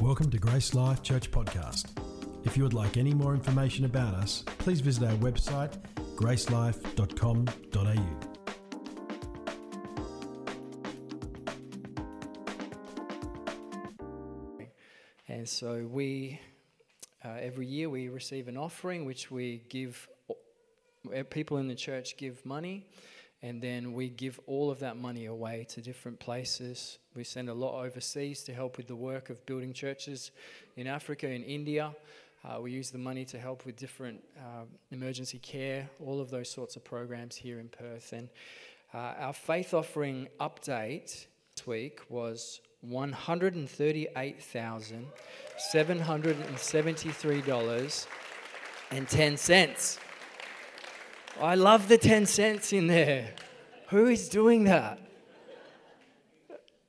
Welcome to Grace Life Church Podcast. If you would like any more information about us, please visit our website gracelife.com.au. And so we, uh, every year, we receive an offering which we give, uh, people in the church give money, and then we give all of that money away to different places. We send a lot overseas to help with the work of building churches in Africa, in India. Uh, we use the money to help with different uh, emergency care, all of those sorts of programs here in Perth. And uh, our faith offering update this week was $138,773.10. I love the 10 cents in there. Who is doing that?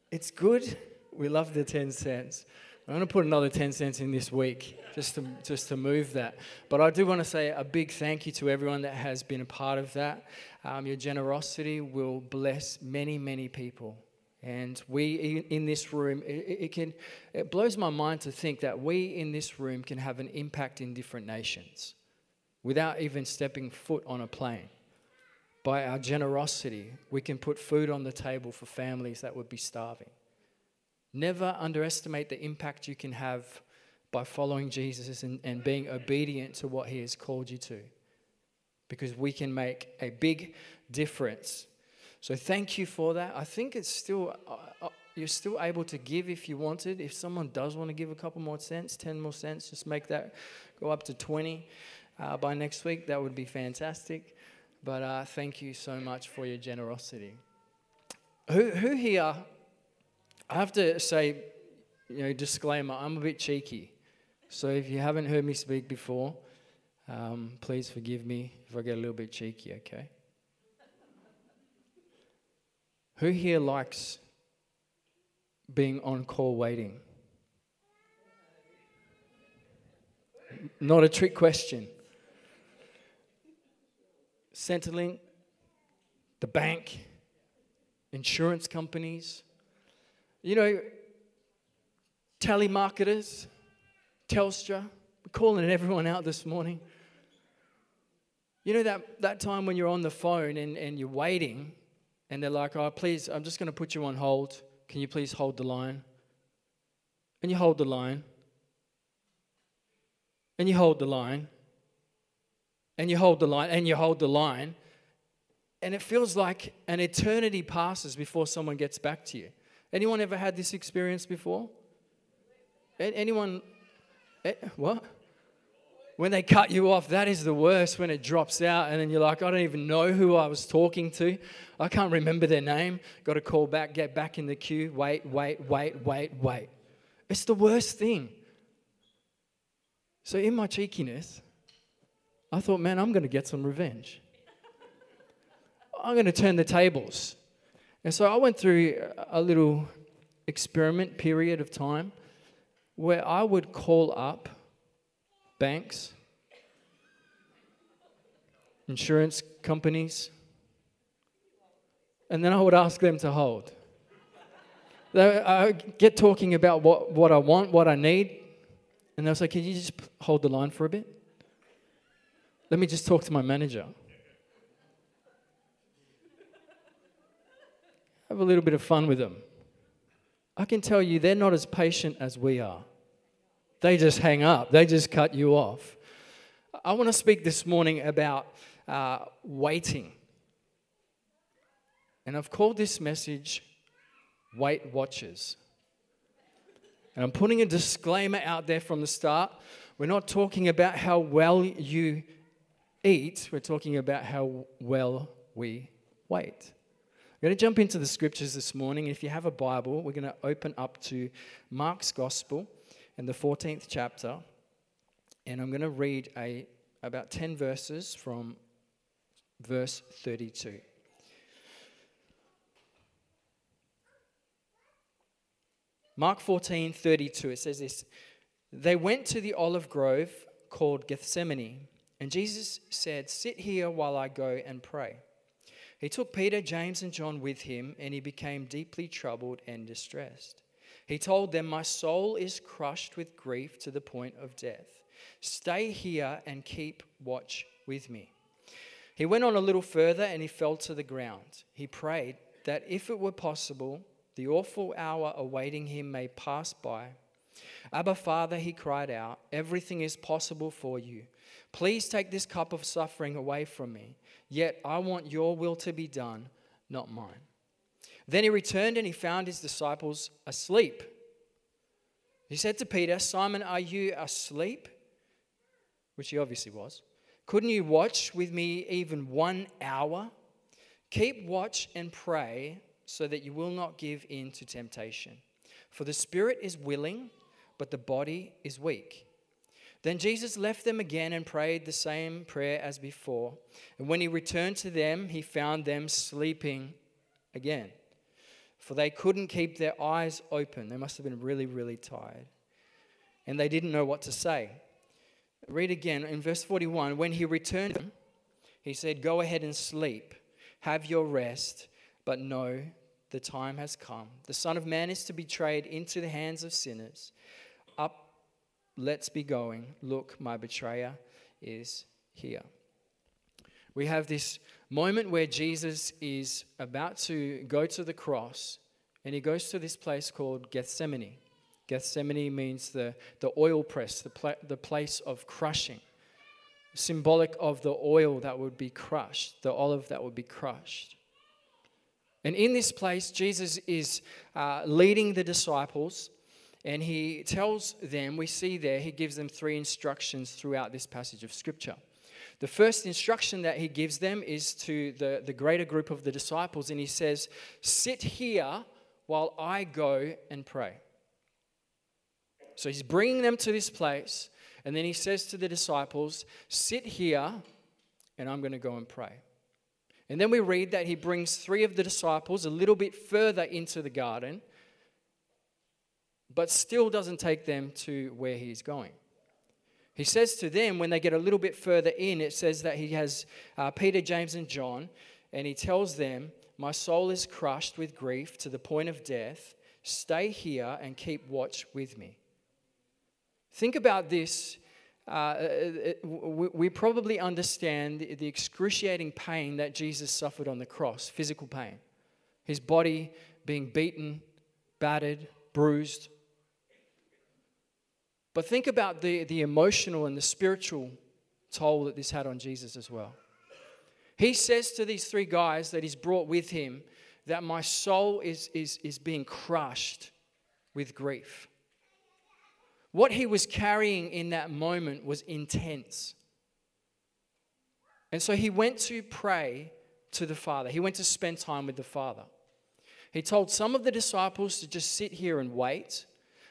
It's good. We love the 10 cents. I'm going to put another 10 cents in this week just to, just to move that. But I do want to say a big thank you to everyone that has been a part of that. Um, your generosity will bless many, many people. And we in this room, it, it, can, it blows my mind to think that we in this room can have an impact in different nations without even stepping foot on a plane. By our generosity, we can put food on the table for families that would be starving. Never underestimate the impact you can have by following Jesus and, and being obedient to what he has called you to. Because we can make a big difference. So thank you for that. I think it's still, uh, uh, you're still able to give if you wanted. If someone does want to give a couple more cents, 10 more cents, just make that go up to 20 uh, by next week. That would be fantastic. But uh, thank you so much for your generosity. Who, who here, I have to say, you know, disclaimer, I'm a bit cheeky. So if you haven't heard me speak before, um, please forgive me if I get a little bit cheeky, okay? Who here likes being on call waiting? Not a trick question. Centrelink, the bank, insurance companies, you know, telemarketers, Telstra. We're calling everyone out this morning. You know that, that time when you're on the phone and, and you're waiting, and they're like, oh, please, I'm just going to put you on hold. Can you please hold the line? And you hold the line. And you hold the line and you hold the line and you hold the line and it feels like an eternity passes before someone gets back to you. Anyone ever had this experience before? Anyone what? When they cut you off that is the worst when it drops out and then you're like i don't even know who i was talking to. I can't remember their name. Got to call back get back in the queue. Wait wait wait wait wait. It's the worst thing. So in my cheekiness I thought, man, I'm going to get some revenge. I'm going to turn the tables. And so I went through a little experiment period of time where I would call up banks, insurance companies, and then I would ask them to hold. I get talking about what, what I want, what I need, and they'll say, Can you just hold the line for a bit? Let me just talk to my manager. Have a little bit of fun with them. I can tell you they're not as patient as we are. They just hang up, they just cut you off. I want to speak this morning about uh, waiting. And I've called this message Wait Watchers. And I'm putting a disclaimer out there from the start. We're not talking about how well you eat, we're talking about how well we wait. We're going to jump into the scriptures this morning. If you have a Bible, we're going to open up to Mark's Gospel in the 14th chapter. And I'm going to read a, about 10 verses from verse 32. Mark 14, 32, it says this They went to the olive grove called Gethsemane and Jesus said, Sit here while I go and pray. He took Peter, James, and John with him, and he became deeply troubled and distressed. He told them, My soul is crushed with grief to the point of death. Stay here and keep watch with me. He went on a little further and he fell to the ground. He prayed that if it were possible, the awful hour awaiting him may pass by. Abba, Father, he cried out, everything is possible for you. Please take this cup of suffering away from me. Yet I want your will to be done, not mine. Then he returned and he found his disciples asleep. He said to Peter, Simon, are you asleep? Which he obviously was. Couldn't you watch with me even one hour? Keep watch and pray so that you will not give in to temptation. For the spirit is willing, but the body is weak. Then Jesus left them again and prayed the same prayer as before. And when he returned to them, he found them sleeping again. For they couldn't keep their eyes open. They must have been really, really tired. And they didn't know what to say. Read again in verse 41. When he returned, them, he said, Go ahead and sleep, have your rest, but know the time has come. The Son of Man is to be betrayed into the hands of sinners. Let's be going. Look, my betrayer is here. We have this moment where Jesus is about to go to the cross, and he goes to this place called Gethsemane. Gethsemane means the, the oil press, the, the place of crushing, symbolic of the oil that would be crushed, the olive that would be crushed. And in this place, Jesus is uh, leading the disciples and he tells them, we see there, he gives them three instructions throughout this passage of Scripture. The first instruction that he gives them is to the, the greater group of the disciples, and he says, Sit here while I go and pray. So he's bringing them to this place, and then he says to the disciples, Sit here, and I'm going to go and pray. And then we read that he brings three of the disciples a little bit further into the garden, but still doesn't take them to where he's going. He says to them, when they get a little bit further in, it says that he has uh, Peter, James, and John, and he tells them, My soul is crushed with grief to the point of death. Stay here and keep watch with me. Think about this. Uh, we, we probably understand the excruciating pain that Jesus suffered on the cross physical pain. His body being beaten, battered, bruised. But think about the, the emotional and the spiritual toll that this had on Jesus as well. He says to these three guys that he's brought with him that my soul is, is, is being crushed with grief. What he was carrying in that moment was intense. And so he went to pray to the Father. He went to spend time with the Father. He told some of the disciples to just sit here and wait.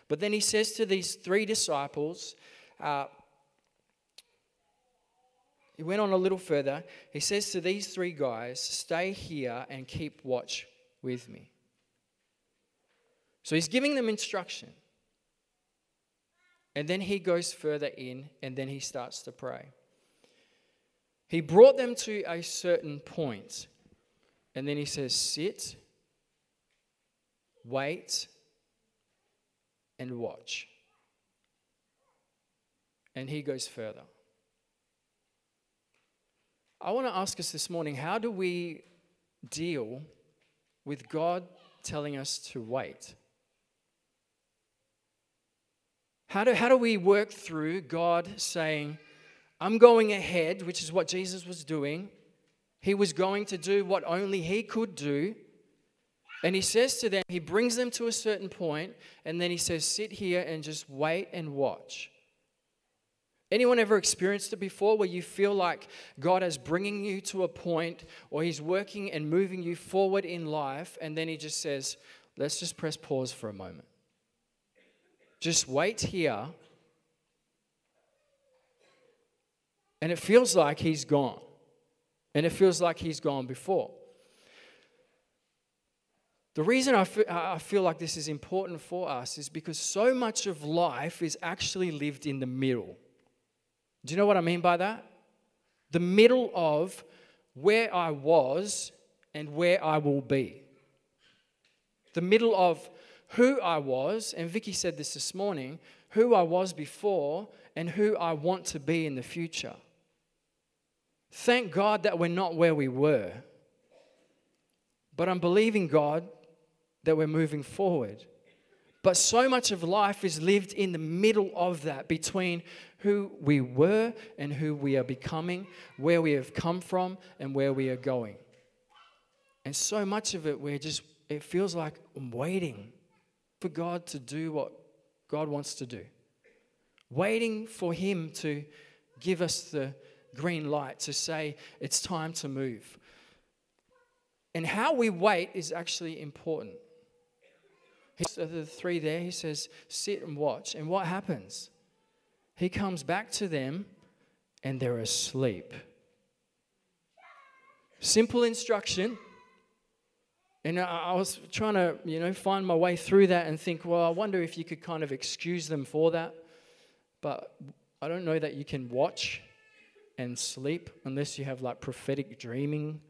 But then he says to these three disciples, uh, he went on a little further. He says to these three guys, Stay here and keep watch with me. So he's giving them instruction. And then he goes further in and then he starts to pray. He brought them to a certain point, and then he says, Sit, wait, and watch. And he goes further. I want to ask us this morning how do we deal with God telling us to wait? How do, how do we work through God saying, I'm going ahead, which is what Jesus was doing? He was going to do what only He could do. And He says to them, He brings them to a certain point, and then He says, Sit here and just wait and watch. Anyone ever experienced it before where you feel like God is bringing you to a point or He's working and moving you forward in life, and then He just says, Let's just press pause for a moment. Just wait here. And it feels like he's gone. And it feels like he's gone before. The reason I feel, I feel like this is important for us is because so much of life is actually lived in the middle. Do you know what I mean by that? The middle of where I was and where I will be. The middle of who I was, and Vicky said this this morning, who I was before and who I want to be in the future. Thank God that we're not where we were. But I'm believing God that we're moving forward. But so much of life is lived in the middle of that, between who we were and who we are becoming, where we have come from and where we are going. And so much of it, we're just, it feels like I'm waiting for God to do what God wants to do. Waiting for Him to give us the green light to say it's time to move. And how we wait is actually important. The three there, he says, sit and watch. And what happens? He comes back to them and they're asleep. Simple instruction. And I was trying to, you know, find my way through that and think, well, I wonder if you could kind of excuse them for that. But I don't know that you can watch and sleep unless you have like prophetic dreaming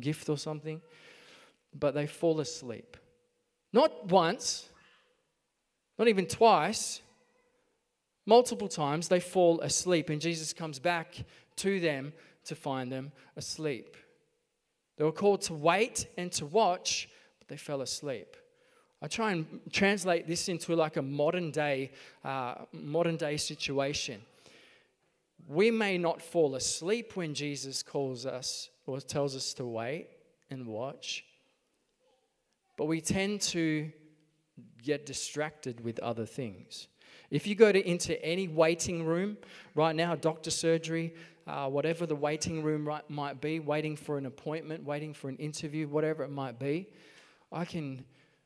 gift or something. But they fall asleep. Not once, not even twice, multiple times they fall asleep, and Jesus comes back to them to find them asleep. They were called to wait and to watch, but they fell asleep. I try and translate this into like a modern day, uh, modern day situation. We may not fall asleep when Jesus calls us or tells us to wait and watch, but we tend to get distracted with other things. If you go to, into any waiting room right now, doctor surgery, uh, whatever the waiting room right, might be, waiting for an appointment, waiting for an interview, whatever it might be, I can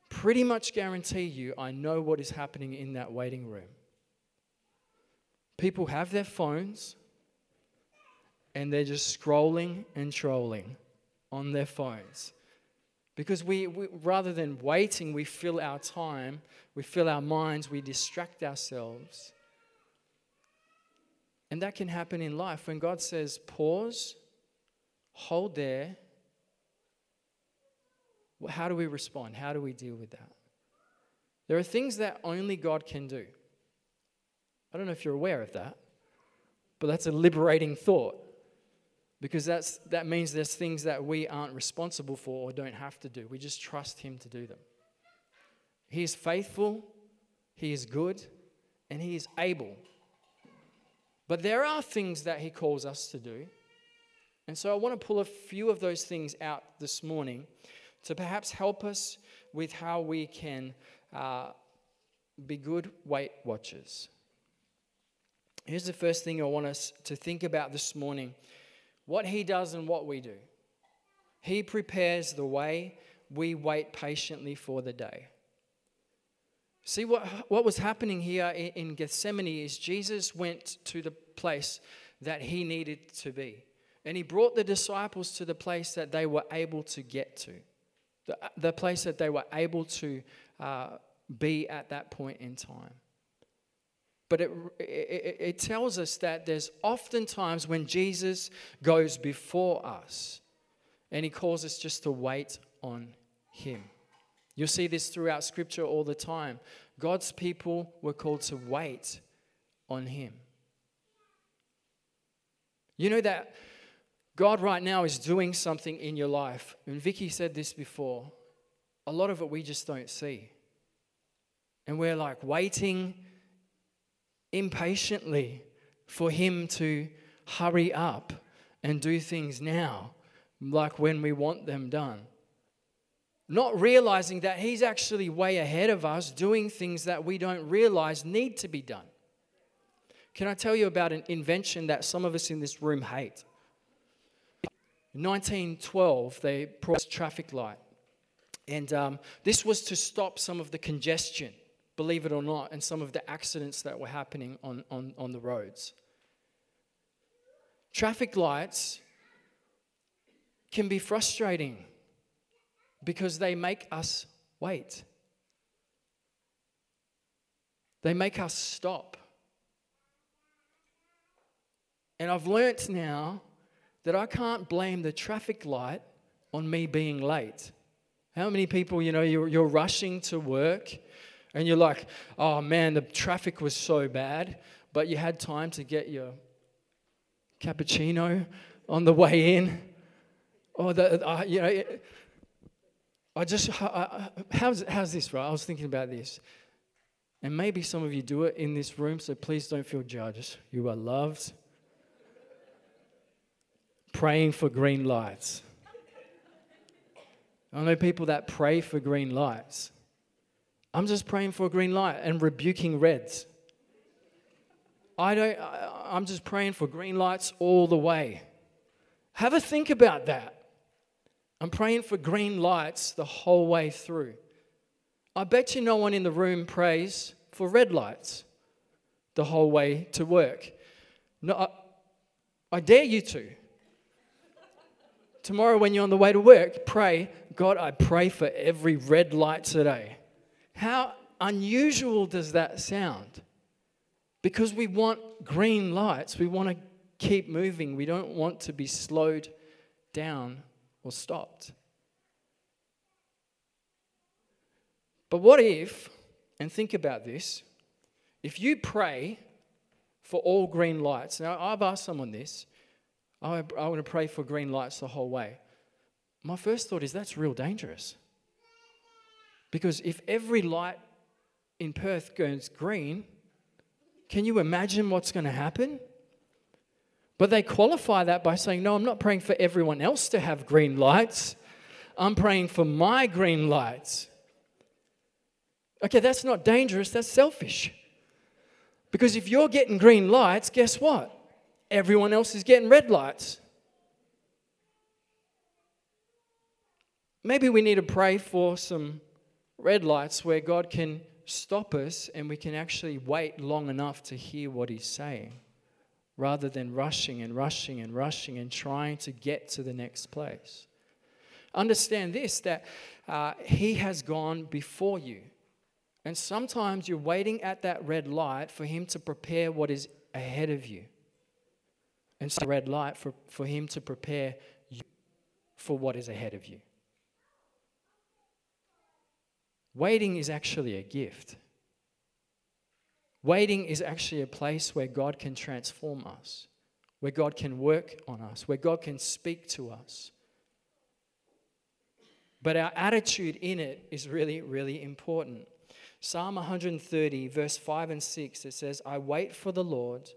pretty much guarantee you I know what is happening in that waiting room. People have their phones and they're just scrolling and trolling on their phones. Because we, we, rather than waiting, we fill our time, we fill our minds, we distract ourselves. And that can happen in life when God says, pause, hold there. How do we respond? How do we deal with that? There are things that only God can do. I don't know if you're aware of that, but that's a liberating thought because that's, that means there's things that we aren't responsible for or don't have to do. We just trust Him to do them. He is faithful, He is good, and He is able. But there are things that He calls us to do. And so I want to pull a few of those things out this morning to perhaps help us with how we can uh, be good wait watchers. Here's the first thing I want us to think about this morning what he does and what we do. He prepares the way, we wait patiently for the day. See, what, what was happening here in Gethsemane is Jesus went to the place that he needed to be. And he brought the disciples to the place that they were able to get to, the, the place that they were able to uh, be at that point in time. But it, it, it, tells us that there's often times when Jesus goes before us and he calls us just to wait on him. You'll see this throughout scripture all the time. God's people were called to wait on him. You know that God right now is doing something in your life. And Vicky said this before. A lot of it we just don't see. And we're like waiting impatiently for Him to hurry up and do things now, like when we want them done. Not realizing that He's actually way ahead of us doing things that we don't realize need to be done. Can I tell you about an invention that some of us in this room hate? In 1912, they brought traffic light. And um, this was to stop some of the congestion believe it or not, and some of the accidents that were happening on, on, on the roads. Traffic lights can be frustrating because they make us wait. They make us stop. And I've learnt now that I can't blame the traffic light on me being late. How many people, you know, you're, you're rushing to work and you're like, oh man, the traffic was so bad, but you had time to get your cappuccino on the way in? Or, the, uh, you know, I just, how's, how's this, right? I was thinking about this. And maybe some of you do it in this room, so please don't feel judged. You are loved. Praying for green lights. I know people that pray for green lights. I'm just praying for a green light and rebuking reds. I don't, I, I'm just praying for green lights all the way. Have a think about that. I'm praying for green lights the whole way through. I bet you no one in the room prays for red lights the whole way to work. No, I, I dare you to. Tomorrow, when you're on the way to work, pray, God, I pray for every red light today. How unusual does that sound? Because we want green lights, we want to keep moving, we don't want to be slowed down or stopped. But what if, and think about this, if you pray for all green lights, now I've asked someone this, I, I want to pray for green lights the whole way. My first thought is that's real dangerous. Because if every light in Perth goes green, can you imagine what's going to happen? But they qualify that by saying, No, I'm not praying for everyone else to have green lights. I'm praying for my green lights. Okay, that's not dangerous, that's selfish. Because if you're getting green lights, guess what? Everyone else is getting red lights. Maybe we need to pray for some red lights where God can stop us and we can actually wait long enough to hear what He's saying rather than rushing and rushing and rushing and trying to get to the next place. Understand this that uh, He has gone before you. And sometimes you're waiting at that red light for Him to prepare what is ahead of you. And so, red light for, for Him to prepare you for what is ahead of you. Waiting is actually a gift. Waiting is actually a place where God can transform us, where God can work on us, where God can speak to us. But our attitude in it is really, really important. Psalm 130, verse 5 and 6, it says, I wait for the Lord,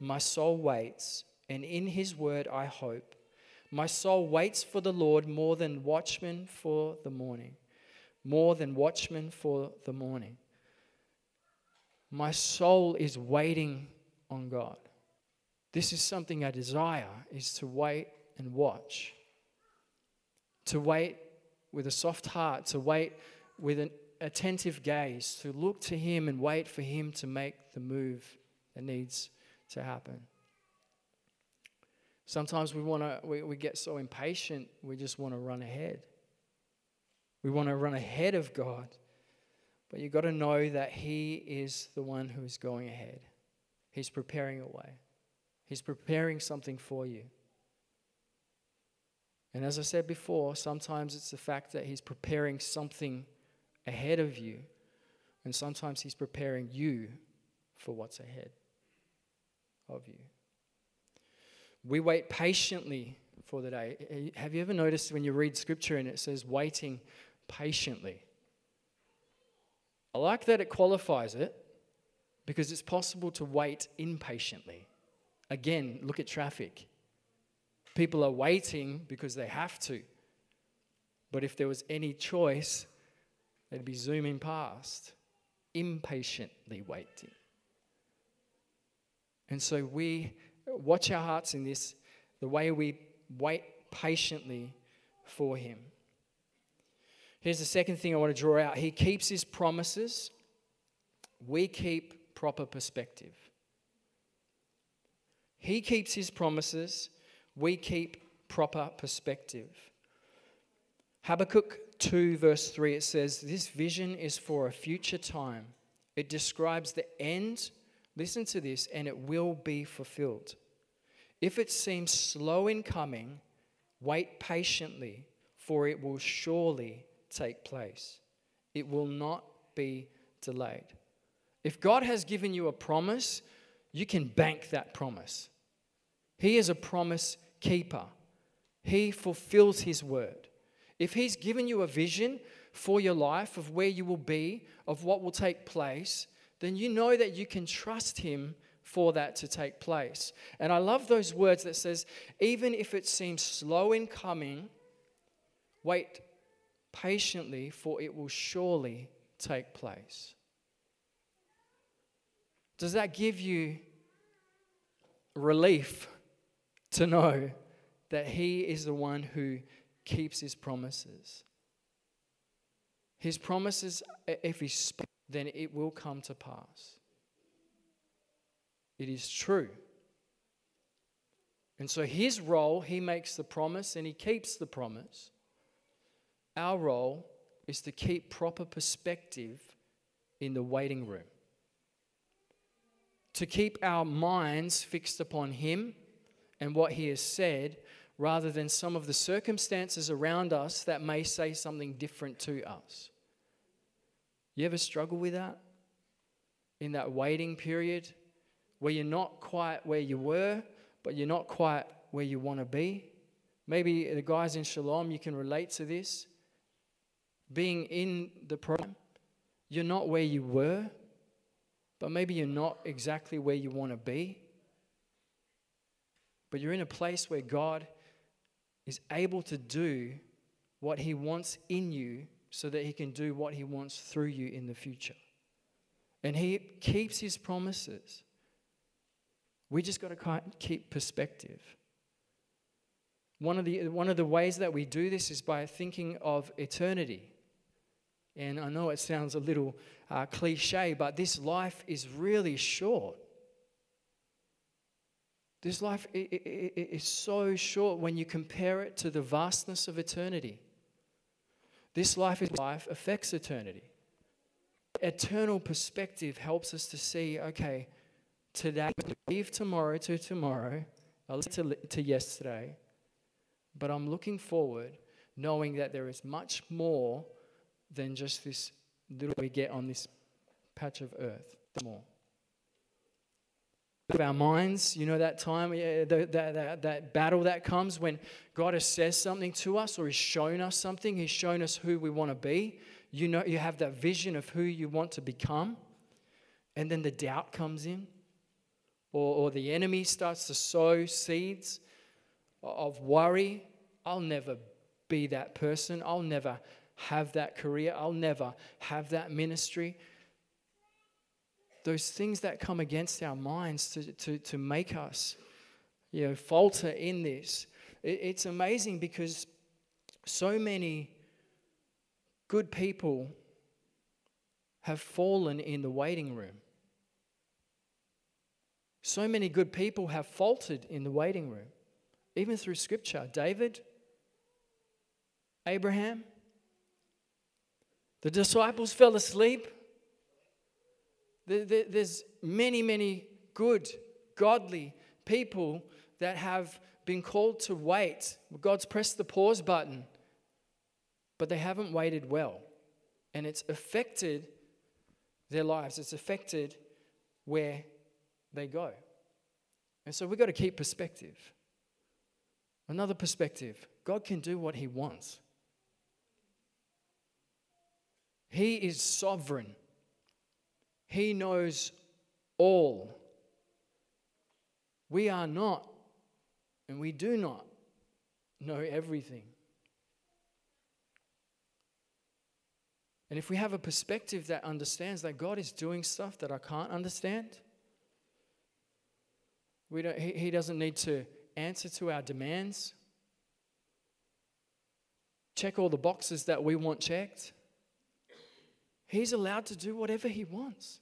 my soul waits, and in his word I hope. My soul waits for the Lord more than watchmen for the morning more than watchmen for the morning. My soul is waiting on God. This is something I desire is to wait and watch. To wait with a soft heart, to wait with an attentive gaze, to look to him and wait for him to make the move that needs to happen. Sometimes we want to we, we get so impatient, we just want to run ahead. We want to run ahead of God. But you've got to know that He is the one who is going ahead. He's preparing a way, He's preparing something for you. And as I said before, sometimes it's the fact that He's preparing something ahead of you, and sometimes He's preparing you for what's ahead of you. We wait patiently for the day. Have you ever noticed when you read scripture and it says waiting patiently. I like that it qualifies it because it's possible to wait impatiently. Again, look at traffic. People are waiting because they have to. But if there was any choice, they'd be zooming past, impatiently waiting. And so we watch our hearts in this, the way we wait patiently for Him. Here's the second thing I want to draw out He keeps His promises, we keep proper perspective. He keeps His promises, we keep proper perspective. Habakkuk 2, verse 3, it says, This vision is for a future time. It describes the end, listen to this, and it will be fulfilled. If it seems slow in coming, wait patiently, for it will surely take place. It will not be delayed. If God has given you a promise, you can bank that promise. He is a promise keeper, He fulfills His word. If He's given you a vision for your life of where you will be, of what will take place, then you know that you can trust Him for that to take place. And I love those words that says, even if it seems slow in coming, wait patiently, for it will surely take place. Does that give you relief to know that He is the one who keeps His promises? His promises, if He speaks, then it will come to pass. It is true. And so his role, he makes the promise and he keeps the promise. Our role is to keep proper perspective in the waiting room, to keep our minds fixed upon him and what he has said rather than some of the circumstances around us that may say something different to us. You ever struggle with that? In that waiting period where you're not quite where you were, but you're not quite where you want to be? Maybe the guys in Shalom, you can relate to this. Being in the program, you're not where you were, but maybe you're not exactly where you want to be. But you're in a place where God is able to do what He wants in you so that He can do what He wants through you in the future. And He keeps His promises. We just got to keep perspective. One of, the, one of the ways that we do this is by thinking of eternity. And I know it sounds a little uh, cliche, but this life is really short. This life is so short when you compare it to the vastness of eternity. This life is life affects eternity. Eternal perspective helps us to see, okay, today, leave tomorrow to tomorrow, to yesterday, but I'm looking forward knowing that there is much more than just this little we get on this patch of earth. the More. Of our minds, you know, that time, yeah, that, that, that battle that comes when God has said something to us or He's shown us something, He's shown us who we want to be. You know, you have that vision of who you want to become, and then the doubt comes in, or, or the enemy starts to sow seeds of worry. I'll never be that person. I'll never have that career. I'll never have that ministry. Those things that come against our minds to, to, to make us you know, falter in this. It, it's amazing because so many good people have fallen in the waiting room. So many good people have faltered in the waiting room, even through scripture. David, Abraham, the disciples fell asleep. There's many, many good, godly people that have been called to wait. God's pressed the pause button, but they haven't waited well. And it's affected their lives, it's affected where they go. And so we've got to keep perspective. Another perspective God can do what He wants, He is sovereign, He knows all. We are not, and we do not know everything. And if we have a perspective that understands that God is doing stuff that I can't understand, we don't, he, he doesn't need to answer to our demands, check all the boxes that we want checked. He's allowed to do whatever he wants.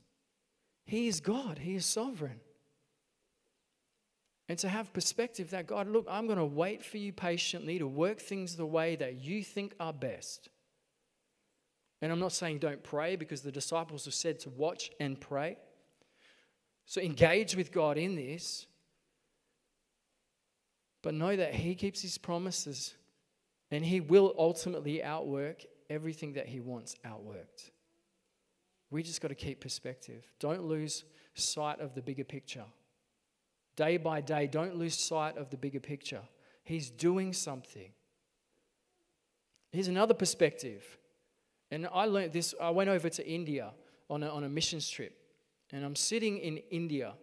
He is God, He is sovereign. And to have perspective that God, look, I'm going to wait for you patiently to work things the way that you think are best. And I'm not saying don't pray because the disciples have said to watch and pray. So engage with God in this. But know that He keeps His promises and He will ultimately outwork everything that He wants outworked. We just got to keep perspective. Don't lose sight of the bigger picture. Day by day, don't lose sight of the bigger picture. He's doing something. Here's another perspective. And I learned this, I went over to India on a, on a missions trip. And I'm sitting in India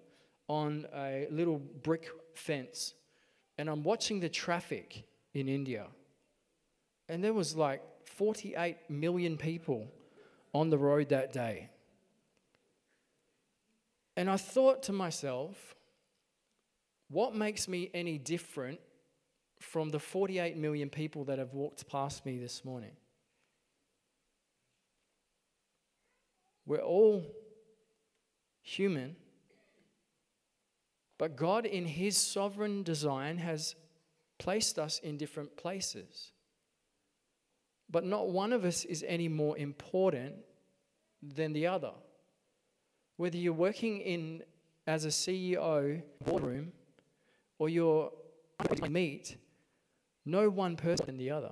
on a little brick fence. And I'm watching the traffic in India. And there was like 48 million people on the road that day. And I thought to myself, what makes me any different from the 48 million people that have walked past me this morning? We're all human, but God, in His sovereign design, has placed us in different places. But not one of us is any more important than the other. Whether you're working in as a CEO boardroom or you're meet, no one person than the other.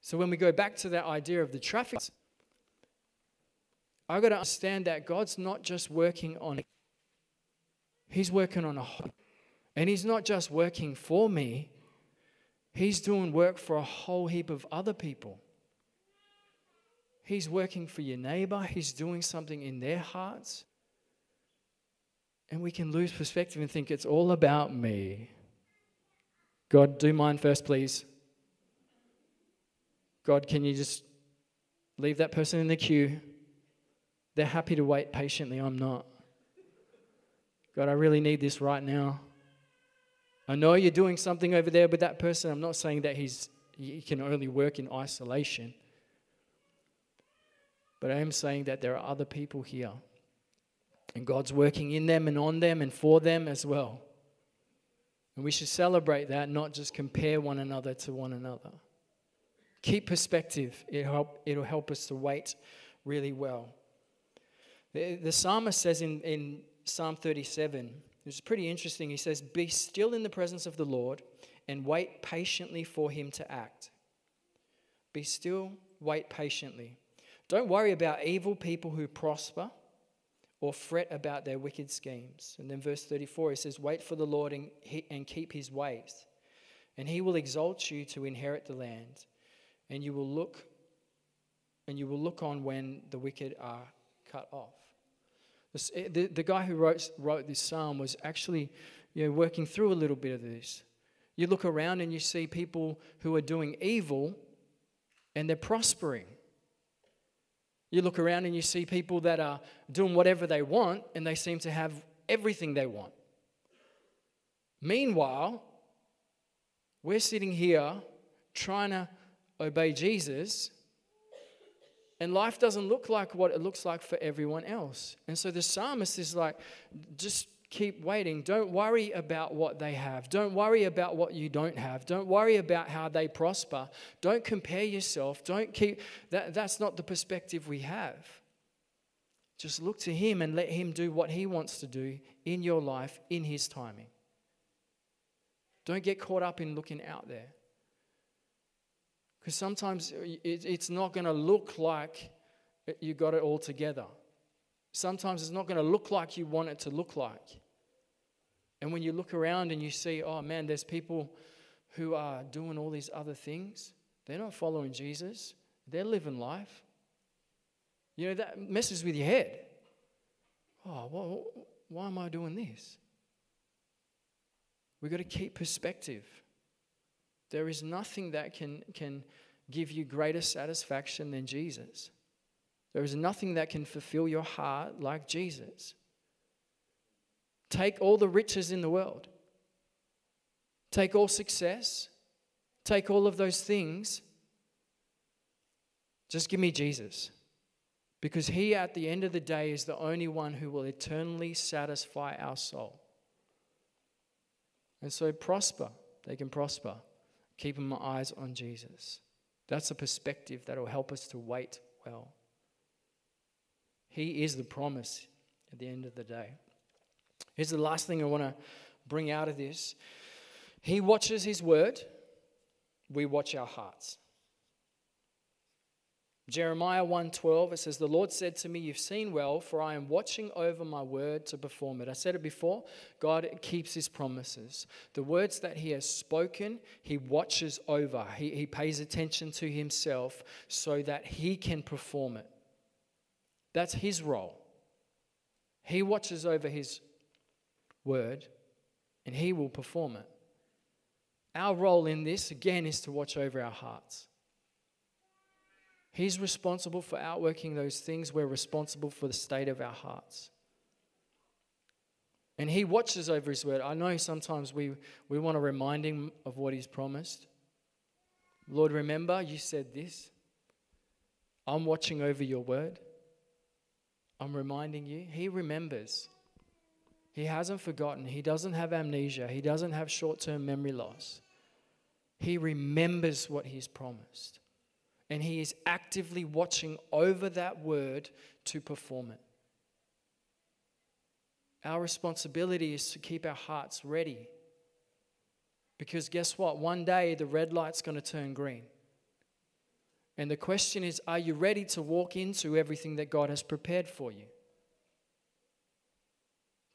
So when we go back to that idea of the traffic, I've got to understand that God's not just working on it. He's working on a whole. And He's not just working for me, He's doing work for a whole heap of other people. He's working for your neighbor, He's doing something in their hearts. And we can lose perspective and think it's all about me. God, do mine first, please. God, can you just leave that person in the queue? They're happy to wait patiently. I'm not. God, I really need this right now. I know you're doing something over there with that person. I'm not saying that he's, he can only work in isolation. But I am saying that there are other people here. And God's working in them and on them and for them as well. And we should celebrate that, not just compare one another to one another. Keep perspective, it'll help, it'll help us to wait really well. The, the psalmist says in, in Psalm 37, it's pretty interesting. He says, Be still in the presence of the Lord and wait patiently for him to act. Be still, wait patiently. Don't worry about evil people who prosper or fret about their wicked schemes. And then verse 34, he says, Wait for the Lord and, keep his ways, and he will exalt you to inherit the land, and you will look and you will look on when the wicked are cut off. Eh, the, the guy who wrote, wrote this psalm was actually you know, working through a little bit of this. You look around and you see people who are doing evil and they're prospering. You look around and you see people that are doing whatever they want and they seem to have everything they want. Meanwhile, we're sitting here trying to obey Jesus and life doesn't look like what it looks like for everyone else. And so the psalmist is like, just keep waiting. Don't worry about what they have. Don't worry about what you don't have. Don't worry about how they prosper. Don't compare yourself. Don't keep that that's not the perspective we have. Just look to him and let him do what he wants to do in your life in his timing. Don't get caught up in looking out there. Because sometimes it's not going to look like you got it all together. Sometimes it's not going to look like you want it to look like. And when you look around and you see, oh man, there's people who are doing all these other things, they're not following Jesus, they're living life. You know, that messes with your head. Oh, well, why am I doing this? We've got to keep perspective. There is nothing that can, can give you greater satisfaction than Jesus. There is nothing that can fulfill your heart like Jesus. Take all the riches in the world, take all success, take all of those things. Just give me Jesus. Because He, at the end of the day, is the only one who will eternally satisfy our soul. And so, prosper. They can prosper keeping my eyes on Jesus. That's a perspective that will help us to wait well. He is the promise at the end of the day. Here's the last thing I want to bring out of this He watches His word, we watch our hearts. Jeremiah 1:12 it says the Lord said to me you've seen well for I am watching over my word to perform it. I said it before, God keeps his promises. The words that he has spoken, he watches over. He, he pays attention to himself so that he can perform it. That's his role. He watches over his word and he will perform it. Our role in this again is to watch over our hearts. He's responsible for outworking those things. We're responsible for the state of our hearts. And He watches over His word. I know sometimes we, we want to remind Him of what He's promised. Lord, remember you said this. I'm watching over your word. I'm reminding you. He remembers. He hasn't forgotten. He doesn't have amnesia. He doesn't have short term memory loss. He remembers what He's promised and He is actively watching over that word to perform it. Our responsibility is to keep our hearts ready. Because guess what? One day the red light's going to turn green. And the question is are you ready to walk into everything that God has prepared for you?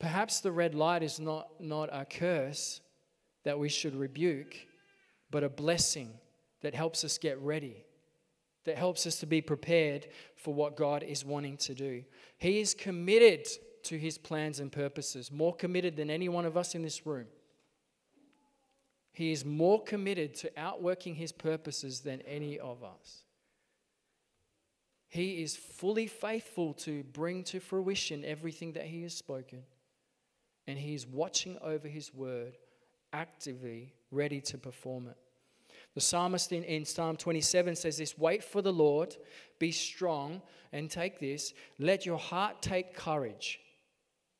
Perhaps the red light is not, not a curse that we should rebuke, but a blessing that helps us get ready that helps us to be prepared for what God is wanting to do. He is committed to his plans and purposes, more committed than any one of us in this room. He is more committed to outworking his purposes than any of us. He is fully faithful to bring to fruition everything that he has spoken. And he is watching over his word, actively ready to perform it. The psalmist in, in Psalm 27 says this Wait for the Lord, be strong, and take this. Let your heart take courage.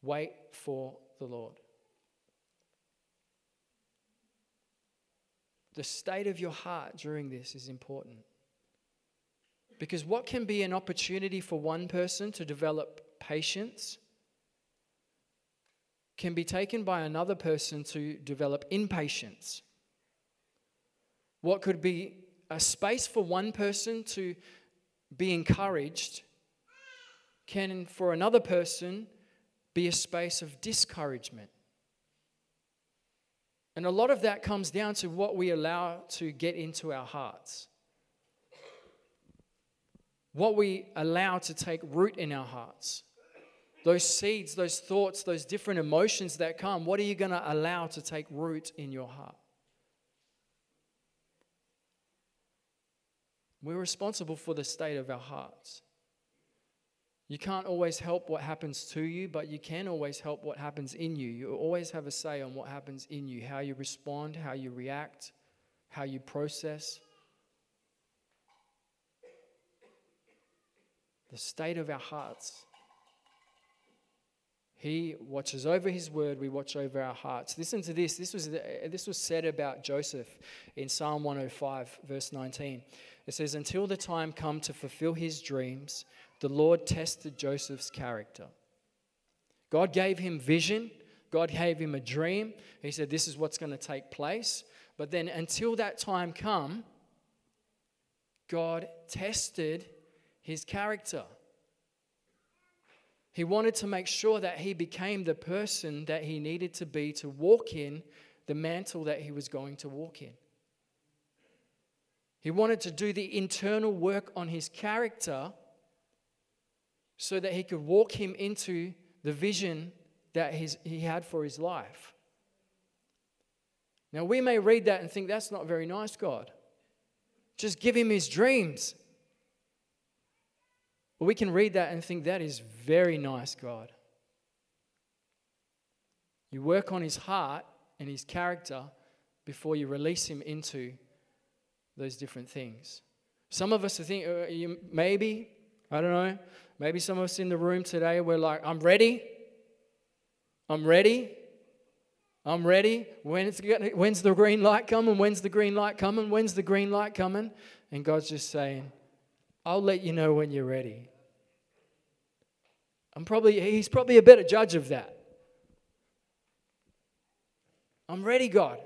Wait for the Lord. The state of your heart during this is important. Because what can be an opportunity for one person to develop patience can be taken by another person to develop impatience. What could be a space for one person to be encouraged can, for another person, be a space of discouragement. And a lot of that comes down to what we allow to get into our hearts. What we allow to take root in our hearts. Those seeds, those thoughts, those different emotions that come, what are you going to allow to take root in your heart? We're responsible for the state of our hearts. You can't always help what happens to you, but you can always help what happens in you. You always have a say on what happens in you, how you respond, how you react, how you process. The state of our hearts. He watches over his word, we watch over our hearts. Listen to this. This was, this was said about Joseph in Psalm 105, verse 19. It says, Until the time come to fulfill his dreams, the Lord tested Joseph's character. God gave him vision, God gave him a dream. He said, This is what's going to take place. But then, until that time come, God tested his character. He wanted to make sure that he became the person that he needed to be to walk in the mantle that he was going to walk in. He wanted to do the internal work on his character so that he could walk him into the vision that his, he had for his life. Now, we may read that and think that's not very nice, God. Just give him his dreams. But we can read that and think that is very nice, God. You work on his heart and his character before you release him into those different things. Some of us are thinking, uh, maybe, I don't know, maybe some of us in the room today, we're like, I'm ready. I'm ready. I'm ready. When's, when's the green light coming? When's the green light coming? When's the green light coming? And God's just saying, I'll let you know when you're ready. I'm probably, he's probably a better judge of that. I'm ready, God.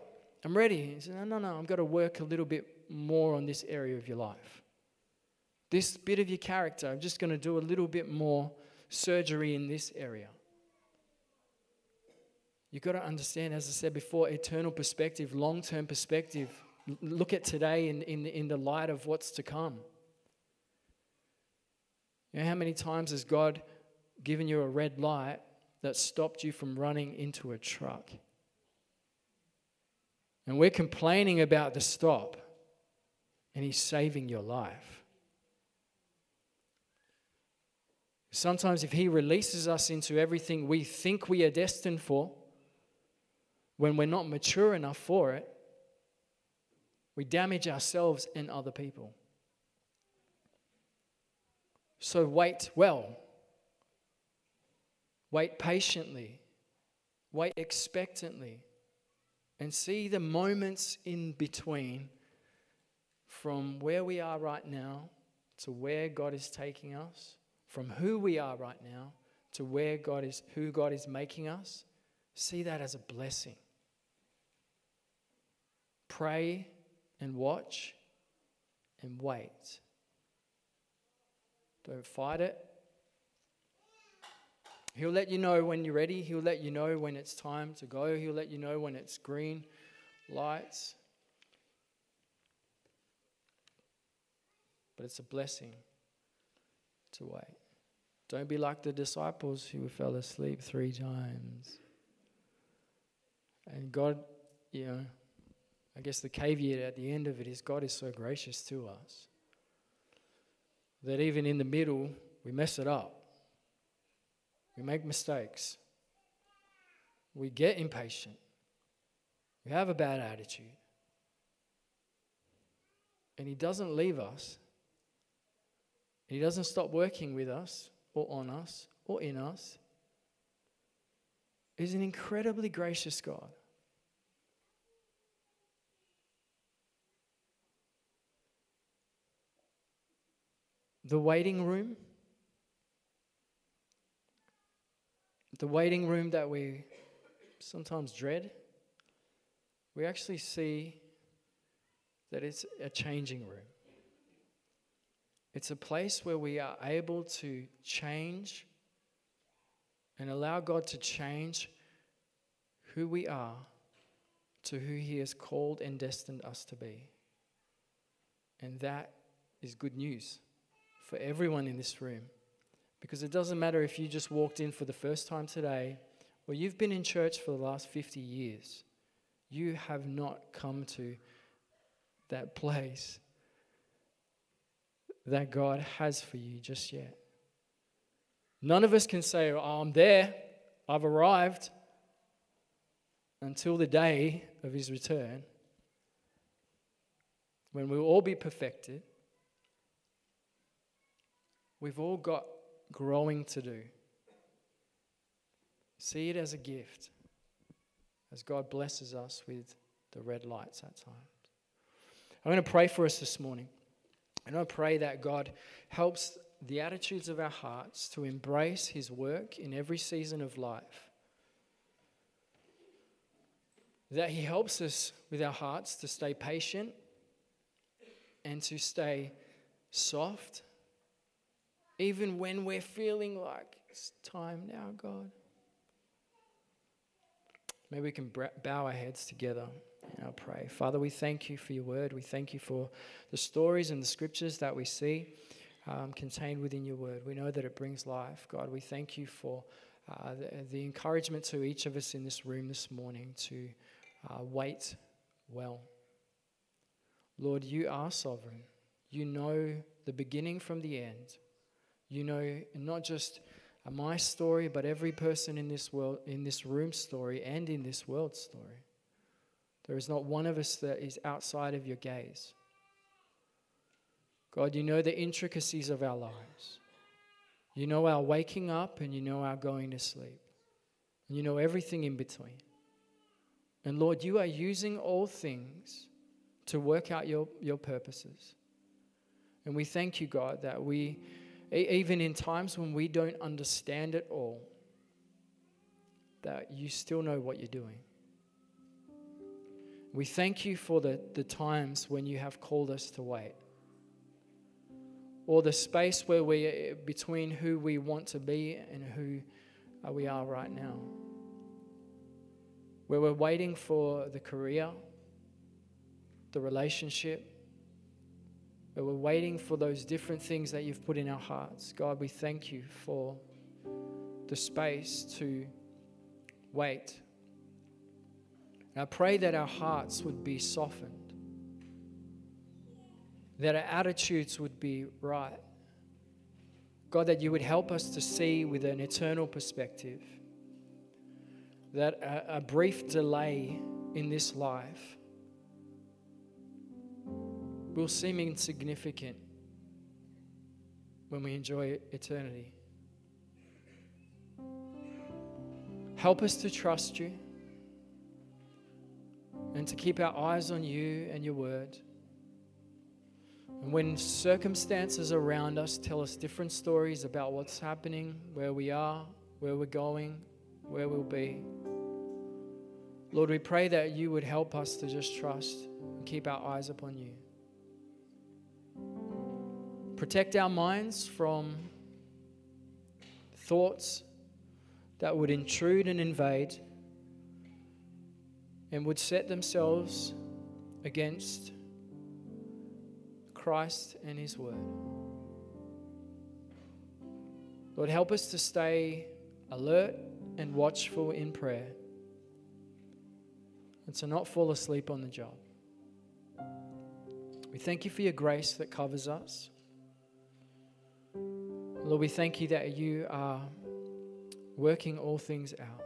I'm ready. He said, No, no, no. I've got to work a little bit more on this area of your life. this bit of your character, I'm just going to do a little bit more surgery in this area. You've got to understand, as I said before, eternal perspective, long term perspective. Look at today in, in, in the light of what's to come. You know, how many times has God given you a red light that stopped you from running into a truck? And we're complaining about the stop, and He's saving your life. Sometimes, if He releases us into everything we think we are destined for, when we're not mature enough for it, we damage ourselves and other people. So wait well, wait patiently, wait expectantly, and see the moments in between from where we are right now to where God is taking us, from who we are right now to where God is who God is making us. See that as a blessing. Pray and watch and wait. Don't fight it. He'll let you know when you're ready. He'll let you know when it's time to go. He'll let you know when it's green lights. But it's a blessing to wait. Don't be like the disciples who fell asleep three times. And God, you know, I guess the caveat at the end of it is God is so gracious to us that even in the middle, we mess it up. We make mistakes. We get impatient. We have a bad attitude. And He doesn't leave us. He doesn't stop working with us or on us or in us. He's an incredibly gracious God. The waiting room, the waiting room that we sometimes dread, we actually see that it's a changing room. It's a place where we are able to change and allow God to change who we are to who He has called and destined us to be. And that is good news for everyone in this room. Because it doesn't matter if you just walked in for the first time today or you've been in church for the last 50 years, you have not come to that place that God has for you just yet. None of us can say, oh, I'm there, I've arrived, until the day of his return, when we'll all be perfected We've all got growing to do. See it as a gift as God blesses us with the red lights at times. I'm going to pray for us this morning. And I pray that God helps the attitudes of our hearts to embrace His work in every season of life. That He helps us with our hearts to stay patient and to stay soft even when we're feeling like it's time now, God. Maybe we can bow our heads together and I'll pray. Father, we thank you for your word. We thank you for the stories and the scriptures that we see um, contained within your word. We know that it brings life. God, we thank you for uh, the, the, encouragement to each of us in this room this morning to uh, wait well. Lord, you are sovereign. You know the beginning from the end. You know, not just my story, but every person in this world, in this room story, and in this world story. There is not one of us that is outside of your gaze. God, you know the intricacies of our lives. You know our waking up and you know our going to sleep. And you know everything in between. And Lord, you are using all things to work out your, your purposes. And we thank you, God, that we even in times when we don't understand it all, that you still know what you're doing. We thank you for the, the times when you have called us to wait. or the space where we between who we want to be and who uh, we are right now. Where we're waiting for the career, the relationship, where we're waiting for those different things that you've put in our hearts. God, we thank you for the space to wait. And I pray that our hearts would be softened that our attitudes would be right. God, that you would help us to see with an eternal perspective that a, a brief delay in this life will seem insignificant when we enjoy eternity. Help us to trust you and to keep our eyes on you and your word. And when circumstances around us tell us different stories about what's happening, where we are, where we're going, where we'll be, Lord, we pray that you would help us to just trust and keep our eyes upon you. Protect our minds from thoughts that would intrude and invade and would set themselves against Christ and His Word. Lord, help us to stay alert and watchful in prayer and to not fall asleep on the job. We thank you for your grace that covers us. Lord, we thank you that you are working all things out.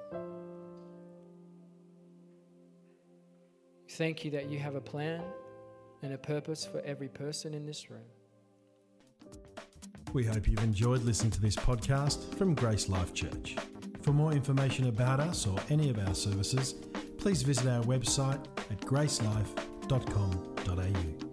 Thank you that you have a plan and a purpose for every person in this room. We hope you've enjoyed listening to this podcast from Grace Life Church. For more information about us or any of our services, please visit our website at gracelife.com.au.